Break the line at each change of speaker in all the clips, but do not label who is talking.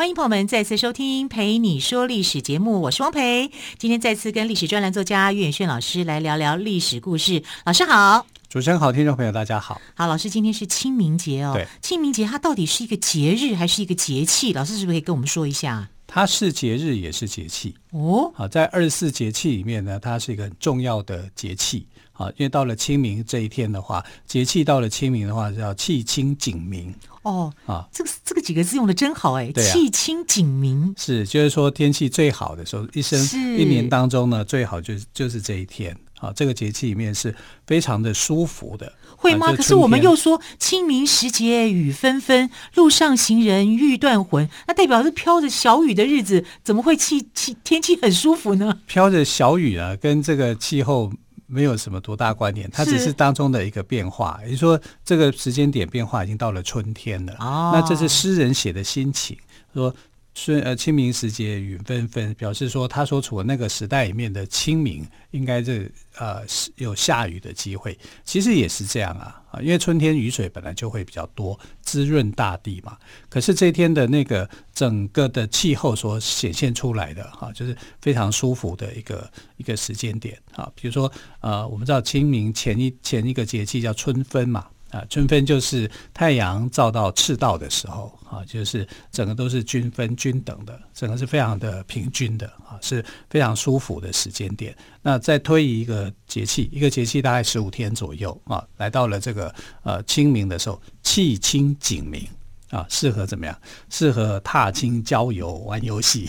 欢迎朋友们再次收听《陪你说历史》节目，我是汪培。今天再次跟历史专栏作家岳远炫老师来聊聊历史故事。老师好。
主持人好，听众朋友大家好。
好，老师，今天是清明节哦。
对，
清明节它到底是一个节日还是一个节气？老师是不是可以跟我们说一下？
它是节日，也是节气
哦。
好，在二十四节气里面呢，它是一个很重要的节气。好，因为到了清明这一天的话，节气到了清明的话，叫气清景明。
哦，啊，这个这个几个字用的真好哎，气清景明
是，就是说天气最好的时候，一生一年当中呢，最好就是就是这一天。啊，这个节气里面是非常的舒服的，
会吗？可是我们又说清明时节雨纷纷，路上行人欲断魂，那代表是飘着小雨的日子，怎么会气气天气很舒服呢？
飘着小雨啊，跟这个气候没有什么多大关联，它只是当中的一个变化。也就是说，这个时间点变化已经到了春天了。哦，那这是诗人写的心情，说。春呃，清明时节雨纷纷，表示说他所处的那个时代里面的清明，应该是呃是有下雨的机会。其实也是这样啊啊，因为春天雨水本来就会比较多，滋润大地嘛。可是这天的那个整个的气候所显现出来的哈、就是非常舒服的一个一个时间点啊。比如说呃，我们知道清明前一前一个节气叫春分嘛。啊，春分就是太阳照到赤道的时候啊，就是整个都是均分均等的，整个是非常的平均的啊，是非常舒服的时间点。那再推移一个节气，一个节气大概十五天左右啊，来到了这个呃清明的时候，气清景明啊，适合怎么样？适合踏青、郊游、玩游戏，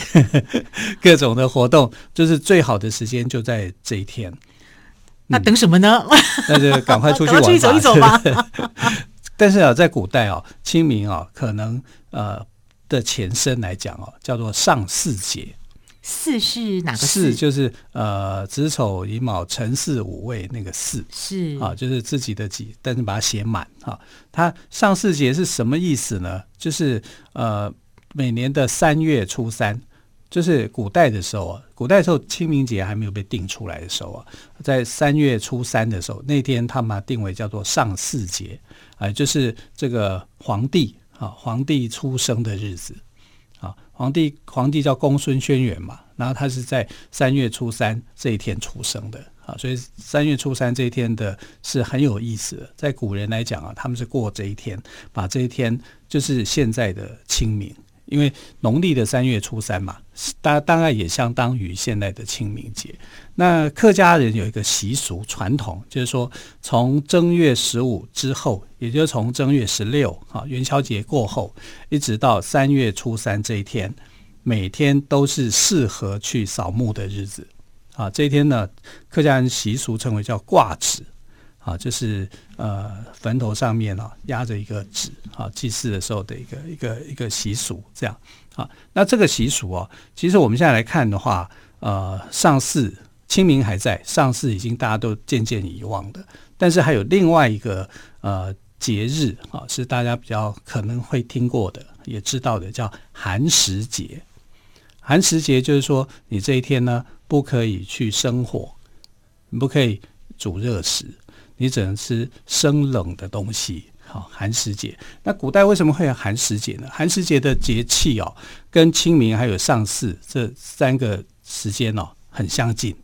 各种的活动，就是最好的时间就在这一天。
那等什么呢？
嗯、那就赶快出去玩
去 走一走吧。
但是啊，在古代啊，清明啊，可能呃的前身来讲哦、啊，叫做上巳节。
巳是哪个巳？
巳就是呃子丑寅卯辰巳午未那个巳
是
啊，就是自己的己，但是把它写满啊。它上巳节是什么意思呢？就是呃每年的三月初三。就是古代的时候啊，古代时候清明节还没有被定出来的时候啊，在三月初三的时候，那天他们把定为叫做上巳节，啊，就是这个皇帝啊，皇帝出生的日子啊，皇帝皇帝叫公孙轩辕嘛，然后他是在三月初三这一天出生的啊，所以三月初三这一天的是很有意思的，在古人来讲啊，他们是过这一天，把这一天就是现在的清明。因为农历的三月初三嘛，大大概也相当于现在的清明节。那客家人有一个习俗传统，就是说从正月十五之后，也就是从正月十六啊元宵节过后，一直到三月初三这一天，每天都是适合去扫墓的日子啊。这一天呢，客家人习俗称为叫挂纸。啊，就是呃，坟头上面啊压着一个纸啊，祭祀的时候的一个一个一个习俗，这样啊。那这个习俗啊，其实我们现在来看的话，呃，上巳清明还在，上巳已经大家都渐渐遗忘的。但是还有另外一个呃节日啊，是大家比较可能会听过的，也知道的，叫寒食节。寒食节就是说，你这一天呢，不可以去生火，你不可以煮热食。你只能吃生冷的东西，好，寒食节。那古代为什么会有寒食节呢？寒食节的节气哦，跟清明还有上巳这三个时间哦很相近，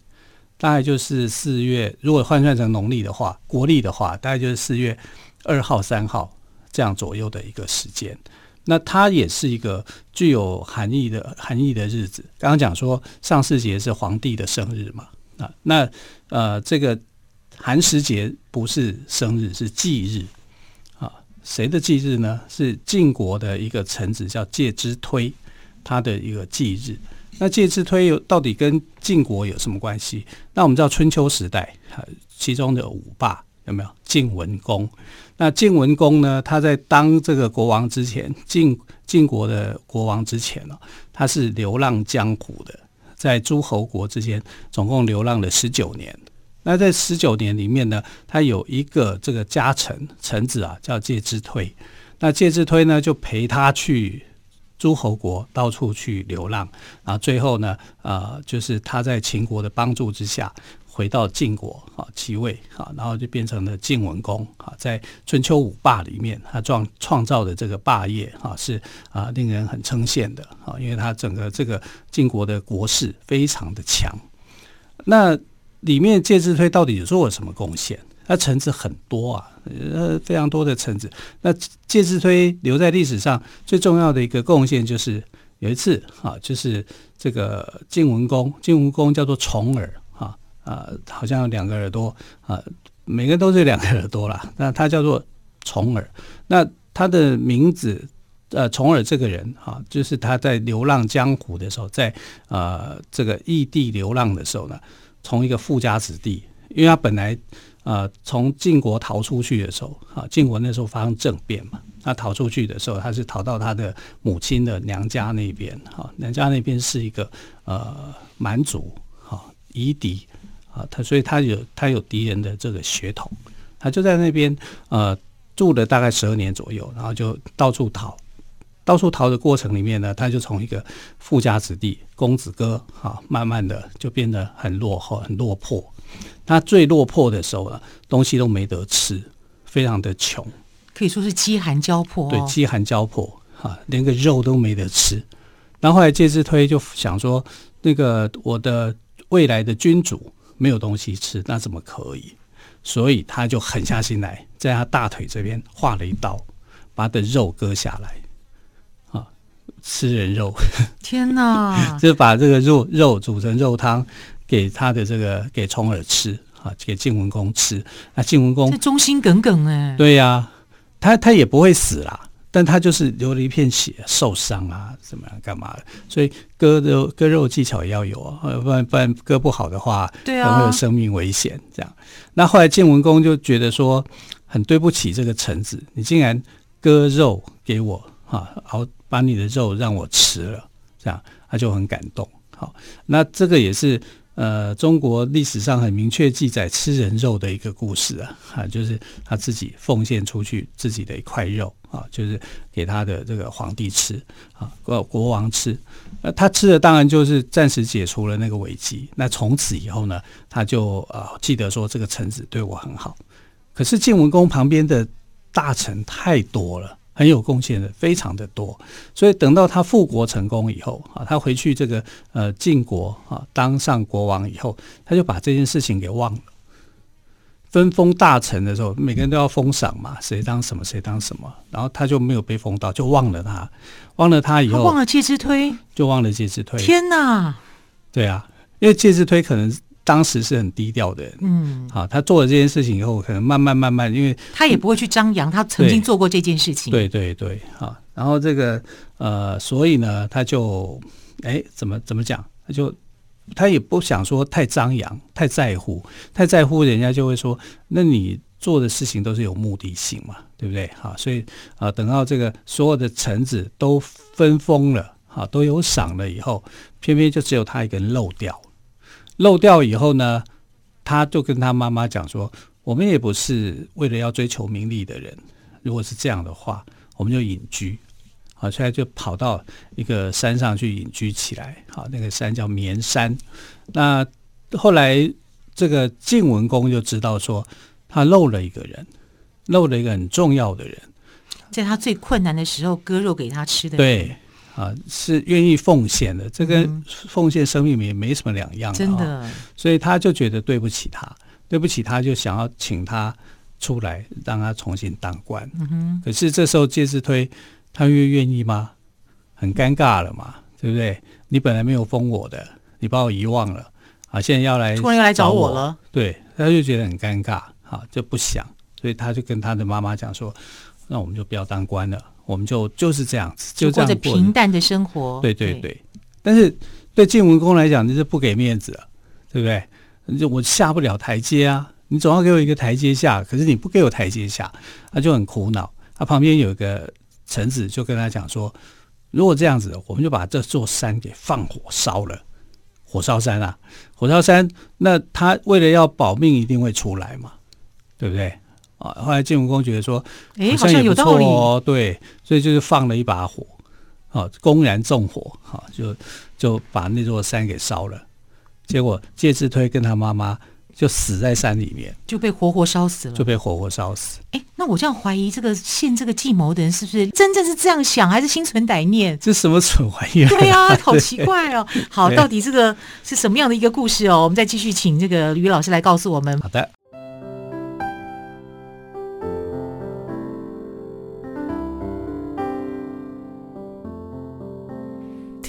大概就是四月。如果换算成农历的话，国历的话，大概就是四月二号、三号这样左右的一个时间。那它也是一个具有含义的含义的日子。刚刚讲说上巳节是皇帝的生日嘛？啊，那呃这个。寒食节不是生日，是忌日啊。谁的忌日呢？是晋国的一个臣子叫介之推，他的一个忌日。那介之推有到底跟晋国有什么关系？那我们知道春秋时代，其中的五霸有没有？晋文公。那晋文公呢？他在当这个国王之前，晋晋国的国王之前呢，他是流浪江湖的，在诸侯国之间总共流浪了十九年。那在十九年里面呢，他有一个这个家臣臣子啊，叫介之推。那介之推呢，就陪他去诸侯国到处去流浪，然后最后呢，呃，就是他在秦国的帮助之下。回到晋国啊，继位啊，然后就变成了晋文公啊。在春秋五霸里面，他创创造的这个霸业啊，是啊令人很称羡的啊，因为他整个这个晋国的国势非常的强。那里面介之推到底做了什么贡献？那臣子很多啊，呃，非常多的臣子。那介之推留在历史上最重要的一个贡献，就是有一次啊，就是这个晋文公，晋文公叫做重耳。啊、呃，好像有两个耳朵啊、每个人都是两个耳朵啦。那他叫做重耳，那他的名字呃，重耳这个人哈、啊，就是他在流浪江湖的时候，在呃这个异地流浪的时候呢，从一个富家子弟，因为他本来呃从晋国逃出去的时候啊，晋国那时候发生政变嘛，他逃出去的时候，他是逃到他的母亲的娘家那边哈、啊，娘家那边是一个呃蛮族哈，夷狄。啊，他所以他有他有敌人的这个血统，他就在那边呃住了大概十二年左右，然后就到处逃，到处逃的过程里面呢，他就从一个富家子弟、公子哥啊，慢慢的就变得很落后、很落魄。他最落魄的时候呢，东西都没得吃，非常的穷，
可以说是饥寒交迫、哦。
对，饥寒交迫啊，连个肉都没得吃。然后后来介之推就想说，那个我的未来的君主。没有东西吃，那怎么可以？所以他就狠下心来，在他大腿这边划了一刀，把他的肉割下来，吃人肉！
天哪！
就把这个肉肉煮成肉汤，给他的这个给重耳吃啊，给晋文公吃。那晋文公
忠心耿耿哎，
对呀、啊，他他也不会死啦。但他就是流了一片血，受伤啊，怎么样，干嘛的？所以割肉割肉技巧也要有啊，不然不然割不好的话，对啊，会有生命危险。这样，那后来晋文公就觉得说，很对不起这个臣子，你竟然割肉给我啊，然后把你的肉让我吃了，这样他就很感动。好，那这个也是。呃，中国历史上很明确记载吃人肉的一个故事啊，啊，就是他自己奉献出去自己的一块肉啊，就是给他的这个皇帝吃啊，国国王吃。那他吃的当然就是暂时解除了那个危机。那从此以后呢，他就啊记得说这个臣子对我很好。可是晋文公旁边的大臣太多了。很有贡献的，非常的多，所以等到他复国成功以后啊，他回去这个呃晋国啊当上国王以后，他就把这件事情给忘了。分封大臣的时候，每个人都要封赏嘛，谁当什么谁当什么，然后他就没有被封到，就忘了他，忘了他以后，
忘了介之推，
就忘了介之推。
天哪！
对啊，因为介之推可能。当时是很低调的人，嗯，好，他做了这件事情以后，可能慢慢慢慢，因为
他也不会去张扬，他曾经做过这件事情，
对对对，好，然后这个呃，所以呢，他就哎，怎么怎么讲，他就他也不想说太张扬，太在乎，太在乎，人家就会说，那你做的事情都是有目的性嘛，对不对？好，所以啊，等到这个所有的臣子都分封了，好，都有赏了以后，偏偏就只有他一个人漏掉。漏掉以后呢，他就跟他妈妈讲说：“我们也不是为了要追求名利的人，如果是这样的话，我们就隐居。好，现在就跑到一个山上去隐居起来。好，那个山叫绵山。那后来这个晋文公就知道说，他漏了一个人，漏了一个很重要的人，
在他最困难的时候割肉给他吃的人。
对。”啊，是愿意奉献的，这跟奉献生命也没什么两样，真的。所以他就觉得对不起他，对不起他，就想要请他出来，让他重新当官。可是这时候介之推，他愿愿意吗？很尴尬了嘛，对不对？你本来没有封我的，你把我遗忘了，啊，现在要来
突然要来找我了，
对，他就觉得很尴尬，好，就不想，所以他就跟他的妈妈讲说，那我们就不要当官了。我们就就是这样子，就这样
过，着平淡的生活。
对对对，对但是对晋文公来讲，就是不给面子了，对不对？就我下不了台阶啊，你总要给我一个台阶下。可是你不给我台阶下，他就很苦恼。他旁边有一个臣子就跟他讲说：“如果这样子，我们就把这座山给放火烧了，火烧山啊，火烧山，那他为了要保命，一定会出来嘛，对不对？啊，后来晋文公觉得说，
哎，好像有道理哦，
对，所以就是放了一把火，啊，公然纵火，哈，就就把那座山给烧了，结果介之推跟他妈妈。就死在山里面，
就被活活烧死了，
就被活活烧死。
哎，那我这样怀疑，这个献这个计谋的人是不是真正是这样想，还是心存歹念？
这什么蠢玩意儿？
对啊，好奇怪哦。好，到底这个是什么样的一个故事哦？我们再继续请这个于老师来告诉我们。
好的。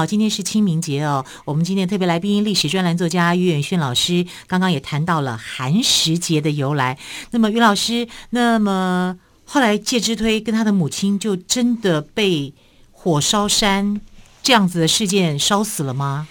好，今天是清明节哦。我们今天特别来宾，历史专栏作家于远炫老师，刚刚也谈到了寒食节的由来。那么于老师，那么后来介之推跟他的母亲就真的被火烧山这样子的事件烧死了吗？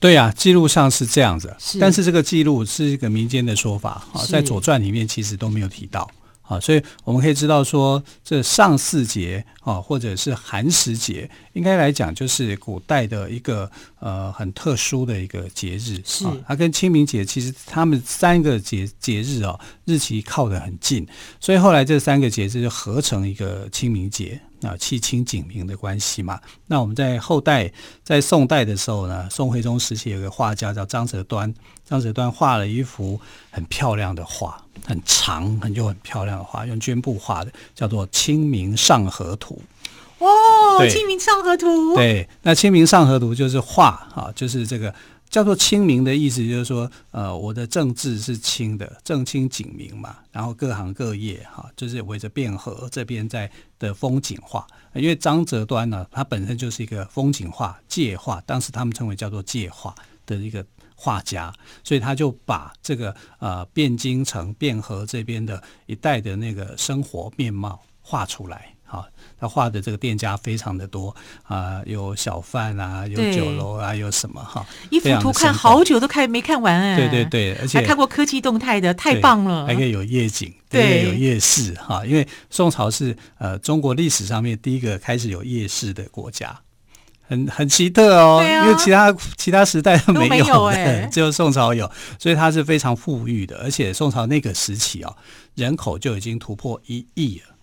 对呀、啊，记录上是这样子，是但是这个记录是一个民间的说法啊，在《左传》里面其实都没有提到。啊，所以我们可以知道说，这上巳节啊，或者是寒食节，应该来讲就是古代的一个呃很特殊的一个节日。是，啊它跟清明节其实他们三个节节日啊，日期靠得很近，所以后来这三个节日就合成一个清明节。啊，气清景明的关系嘛。那我们在后代，在宋代的时候呢，宋徽宗时期有个画家叫张择端，张择端画了一幅很漂亮的画，很长，很又很漂亮的画，用绢布画的，叫做《清明上河图》。
哦，《清明上河图》。
对，那《清明上河图》就是画啊，就是这个。叫做清明的意思，就是说，呃，我的政治是清的，正清景明嘛。然后各行各业哈，就是围着汴河这边在的风景画。因为张择端呢，他本身就是一个风景画、界画，当时他们称为叫做界画的一个画家，所以他就把这个呃汴京城、汴河这边的一带的那个生活面貌画出来。啊，他画的这个店家非常的多啊，有小贩啊，有酒楼啊，有什么哈？
一幅图看好久都看没看完哎。
对对对，而且
还看过科技动态的，太棒了。
还可以有夜景，对，有夜市哈。因为宋朝是呃中国历史上面第一个开始有夜市的国家，很很奇特哦。因为其他其他时代都没有的，只有宋朝有，所以它是非常富裕的。而且宋朝那个时期哦，人口就已经突破一亿了。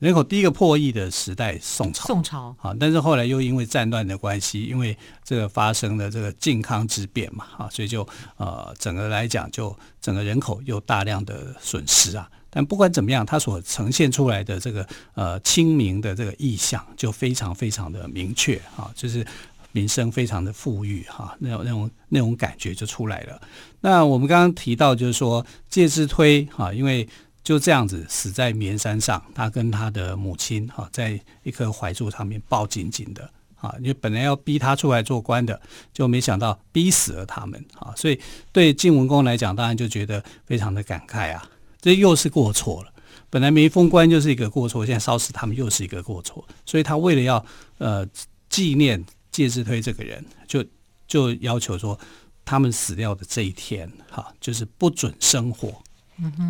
人口第一个破亿的时代，宋朝。
宋朝
啊，但是后来又因为战乱的关系，因为这个发生了这个靖康之变嘛，啊，所以就呃，整个来讲，就整个人口又大量的损失啊。但不管怎么样，它所呈现出来的这个呃清明的这个意象，就非常非常的明确啊，就是民生非常的富裕哈，那种那种那种感觉就出来了。那我们刚刚提到，就是说介之推哈，因为。就这样子死在绵山上，他跟他的母亲哈，在一棵槐树上面抱紧紧的啊，因为本来要逼他出来做官的，就没想到逼死了他们啊，所以对晋文公来讲，当然就觉得非常的感慨啊，这又是过错了。本来没封官就是一个过错，现在烧死他们又是一个过错，所以他为了要呃纪念介之推这个人，就就要求说，他们死掉的这一天哈，就是不准生火。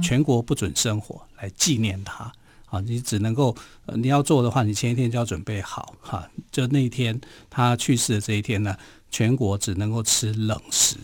全国不准生火来纪念他啊！你只能够，你要做的话，你前一天就要准备好哈。就那一天他去世的这一天呢，全国只能够吃冷食，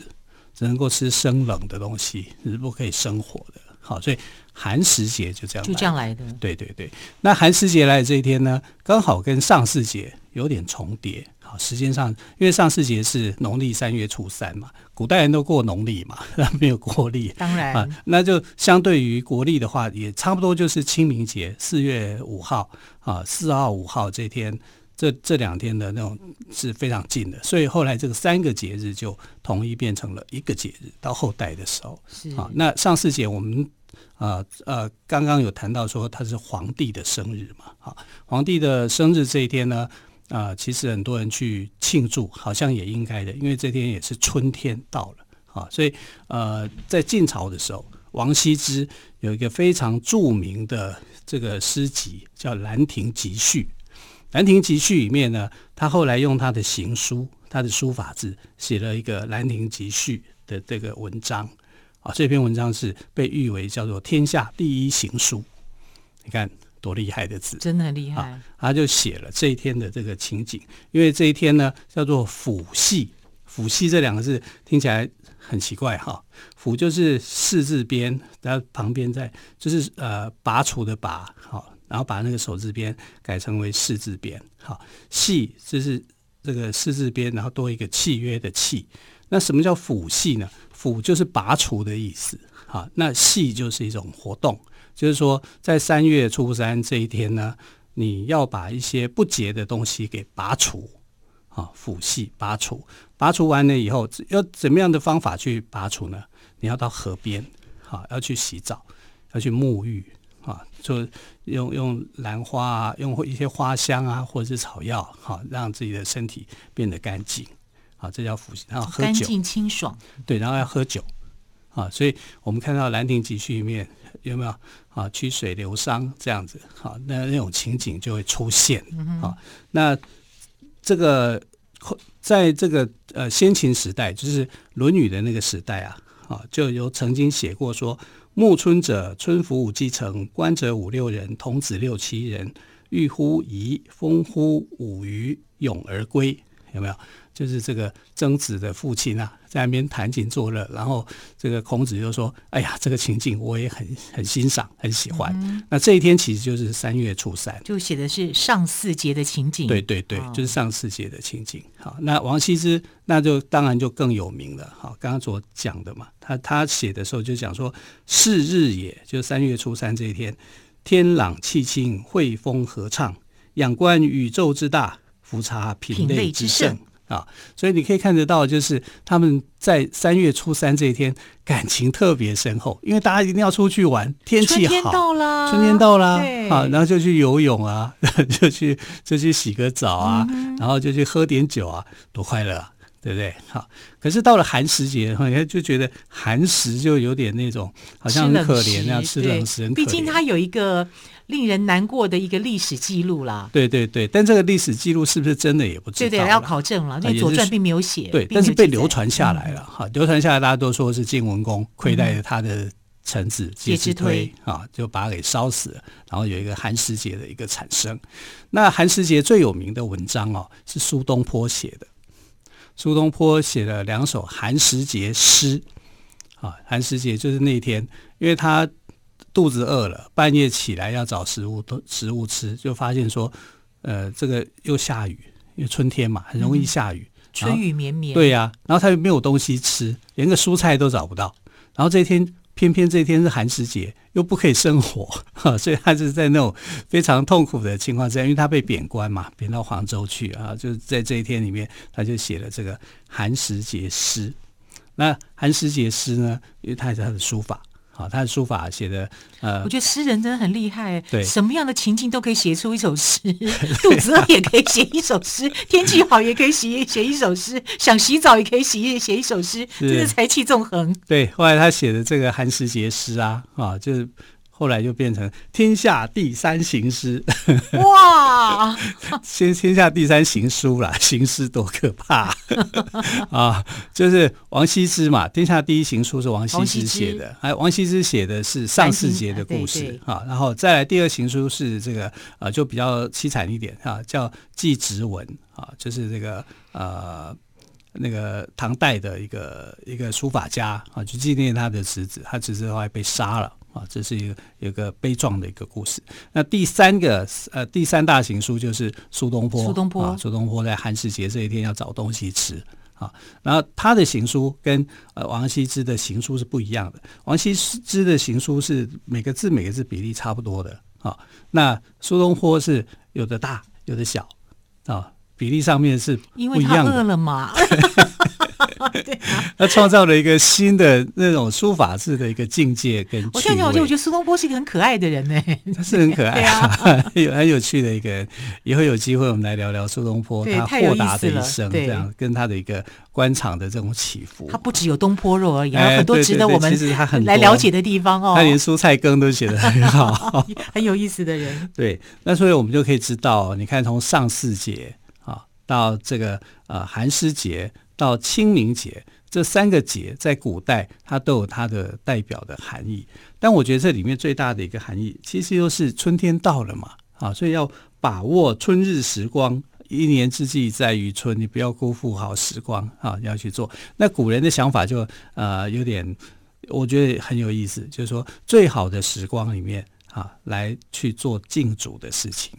只能够吃生冷的东西，是不可以生火的。好，所以寒食节就这样，
就这样来的。
对对对，那寒食节来的这一天呢，刚好跟上巳节有点重叠。好，时间上，因为上巳节是农历三月初三嘛，古代人都过农历嘛，没有国历。
当然
啊，那就相对于国历的话，也差不多就是清明节四月五号啊，四号五号这天这这两天的那种是非常近的，所以后来这个三个节日就统一变成了一个节日。到后代的时候，
是
啊，那上巳节我们呃呃刚刚有谈到说他是皇帝的生日嘛，啊，皇帝的生日这一天呢，啊、其实很多人去庆祝，好像也应该的，因为这天也是春天到了啊，所以呃，在晋朝的时候。王羲之有一个非常著名的这个诗集，叫《兰亭集序》。《兰亭集序》里面呢，他后来用他的行书，他的书法字，写了一个《兰亭集序》的这个文章。啊，这篇文章是被誉为叫做天下第一行书。你看多厉害的字，
真的很厉害。
啊，他就写了这一天的这个情景，因为这一天呢叫做抚溪。抚溪这两个字听起来很奇怪哈，抚就是四字边，然后旁边再就是呃拔除的拔，好，然后把那个手字边改成为四字边，好，系就是这个四字边，然后多一个契约的契。那什么叫抚溪呢？抚就是拔除的意思，好，那系就是一种活动，就是说在三月初三这一天呢，你要把一些不洁的东西给拔除。啊，腐系拔除，拔除完了以后，要怎么样的方法去拔除呢？你要到河边，啊，要去洗澡，要去沐浴，啊，就用用兰花啊，用一些花香啊，或者是草药，哈，让自己的身体变得干净，啊，这叫抚溪。然后喝酒，
干净清爽。
对，然后要喝酒，啊，所以我们看到《兰亭集序》里面有没有啊？曲水流觞这样子，好，那那种情景就会出现，啊，那。这个在这个呃先秦时代，就是《论语》的那个时代啊，啊，就有曾经写过说：“暮春者，春服五季成，观者五六人，童子六七人，欲乎沂，风乎舞雩，咏而归。”有没有？就是这个曾子的父亲啊，在那边弹琴作乐，然后这个孔子就说：“哎呀，这个情景我也很很欣赏，很喜欢。嗯”那这一天其实就是三月初三，
就写的是上巳节的情景。
对对对，就是上巳节的情景。好，那王羲之那就当然就更有名了。好，刚刚所讲的嘛，他他写的时候就讲说：“是日也，就三月初三这一天，天朗气清，惠风和畅，仰观宇宙之大。”俯察品类之盛啊，所以你可以看得到，就是他们在三月初三这一天感情特别深厚，因为大家一定要出去玩，天气好，春天
到了，
春天到了，啊，然后就去游泳啊，就去就去洗个澡啊，嗯、然后就去喝点酒啊，多快乐啊，对不对？好，可是到了寒食节，你看就觉得寒食就有点那种好像很可怜那样，吃冷食，
毕竟它有一个。令人难过的一个历史记录啦，
对对对，但这个历史记录是不是真的也不知道，
对对，要考证了，因为《左传》并没有写，
对，但是被流传下来了，哈、嗯，流传下来，大家都说是晋文公亏待了他的臣子介之推。啊，就把他给烧死了，然后有一个寒食节的一个产生。那寒食节最有名的文章哦，是苏东坡写的，苏东坡写了两首寒食节诗啊，寒食节就是那天，因为他。肚子饿了，半夜起来要找食物，食物吃，就发现说，呃，这个又下雨，因为春天嘛，很容易下雨，
嗯、春雨绵绵。
对呀、啊，然后他又没有东西吃，连个蔬菜都找不到。然后这一天偏偏这一天是寒食节，又不可以生火，哈，所以他就是在那种非常痛苦的情况之下，因为他被贬官嘛，贬到黄州去啊，就是在这一天里面，他就写了这个寒食节诗。那寒食节诗呢，因为他是他的书法。啊，他的书法写的，呃，
我觉得诗人真的很厉害，
对，
什么样的情境都可以写出一首诗，肚子饿也可以写一首诗，天气好也可以写写一首诗，想洗澡也可以写写一首诗，真是才气纵横。
对，后来他写的这个寒食节诗啊，啊，就是。后来就变成天下第三行诗，哇！先天下第三行书啦，行诗多可怕啊！就是王羲之嘛，天下第一行书是王羲之写的，哎，王羲之写的是上巳节的故事啊，然后再来第二行书是这个呃，就比较凄惨一点啊，叫祭侄文啊，就是这个呃那个唐代的一个一个书法家啊，去纪念他的侄子，他侄子后来被杀了。啊，这是一个一个悲壮的一个故事。那第三个呃，第三大行书就是苏东坡。苏东坡，苏东坡在寒食节这一天要找东西吃啊。然后他的行书跟呃王羲之的行书是不一样的。王羲之的行书是每个字每个字比例差不多的啊。那苏东坡是有的大有的小啊，比例上面是不一样的。
因为他饿了嘛。对、啊，
他创造了一个新的那种书法字的一个境界跟。
我现在我觉得，我觉得苏东坡是一个很可爱的人呢。
他是很可爱，啊，有很有趣的一个人。以后有机会我们来聊聊苏东坡他豁达的一生，这样跟他的一个官场的这种起伏。
他不只有东坡肉而已，还有很多值得我们其实他很来了解的地方哦。
他连蔬菜羹都写得很好，
很有意思的人。
对，那所以我们就可以知道，你看从上巳节啊到这个呃寒食节。到清明节这三个节，在古代它都有它的代表的含义。但我觉得这里面最大的一个含义，其实又是春天到了嘛，啊，所以要把握春日时光，一年之计在于春，你不要辜负好时光啊，要去做。那古人的想法就呃有点，我觉得很有意思，就是说最好的时光里面啊，来去做敬祖的事情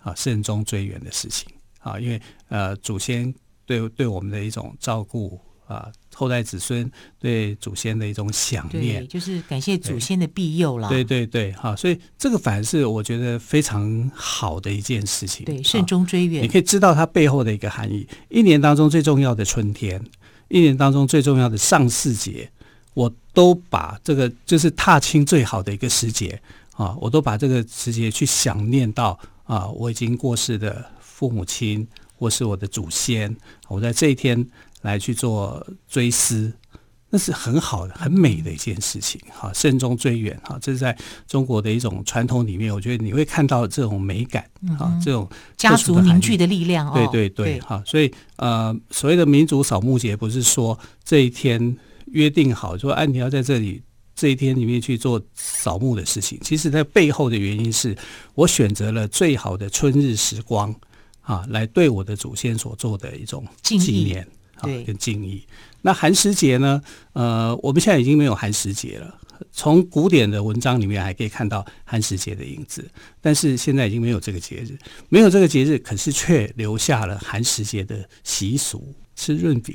啊，慎终追远的事情啊，因为呃祖先。对，对我们的一种照顾啊，后代子孙对祖先的一种想念，
就是感谢祖先的庇佑了。
对对对，哈，所以这个反而是我觉得非常好的一件事情。
对，慎终追远，
你可以知道它背后的一个含义。一年当中最重要的春天，一年当中最重要的上巳节，我都把这个就是踏青最好的一个时节啊，我都把这个时节去想念到啊，我已经过世的父母亲。或是我的祖先，我在这一天来去做追思，那是很好的、很美的一件事情。哈，慎终追远，哈，这是在中国的一种传统里面，我觉得你会看到这种美感，哈、嗯，这种
家族凝聚的力量。
对对对，哈，所以呃，所谓的民族扫墓节，不是说这一天约定好说，哎，你要在这里这一天里面去做扫墓的事情。其实，在背后的原因是我选择了最好的春日时光。啊，来对我的祖先所做的一种纪念啊，跟敬意。那寒食节呢？呃，我们现在已经没有寒食节了。从古典的文章里面还可以看到寒食节的影子，但是现在已经没有这个节日，没有这个节日，可是却留下了寒食节的习俗，吃润饼。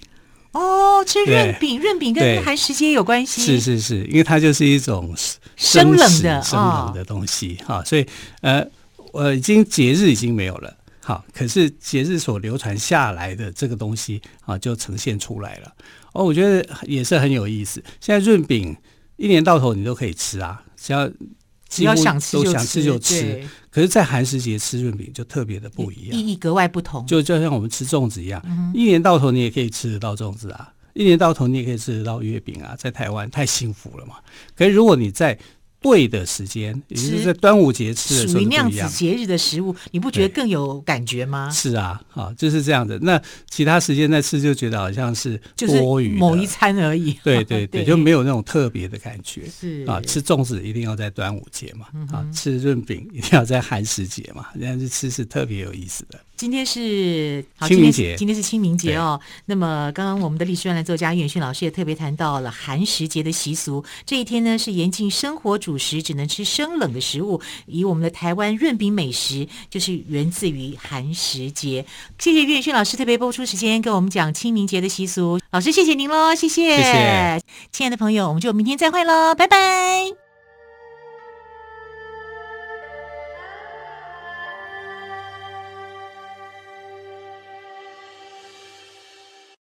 哦，吃润饼，润饼跟寒食节有关系。
是是是，因为它就是一种生
冷的
生冷的东西哈、哦，所以呃，我已经节日已经没有了。好，可是节日所流传下来的这个东西啊，就呈现出来了。哦，我觉得也是很有意思。现在润饼一年到头你都可以吃啊，只要
只要想吃
都想吃就吃。可是，在寒食节吃润饼就特别的不一样，
意义格外不同。
就就像我们吃粽子一样，嗯，一年到头你也可以吃得到粽子啊，一年到头你也可以吃得到月饼啊。在台湾太幸福了嘛。可是如果你在对的时间，也就是在端午节吃的时候，属于那样
子节日的食物，你不觉得更有感觉吗？
是啊，啊，就是这样的。那其他时间在吃，就觉得好像是多余，
就是某一餐而已。
对对 对，对，就没有那种特别的感觉。
是
啊，吃粽子一定要在端午节嘛，啊，吃润饼一定要在寒食节嘛，这样子吃是特别有意思的。
今天是
清明节，
今天是清明节哦。那么，刚刚我们的历史专栏作家岳远逊老师也特别谈到了寒食节的习俗。这一天呢，是严禁生火煮食，只能吃生冷的食物。以我们的台湾润饼美食，就是源自于寒食节。谢谢岳远逊老师特别播出时间跟我们讲清明节的习俗。老师，谢谢您喽，谢谢。
谢谢，
亲爱的朋友，我们就明天再会喽，拜拜。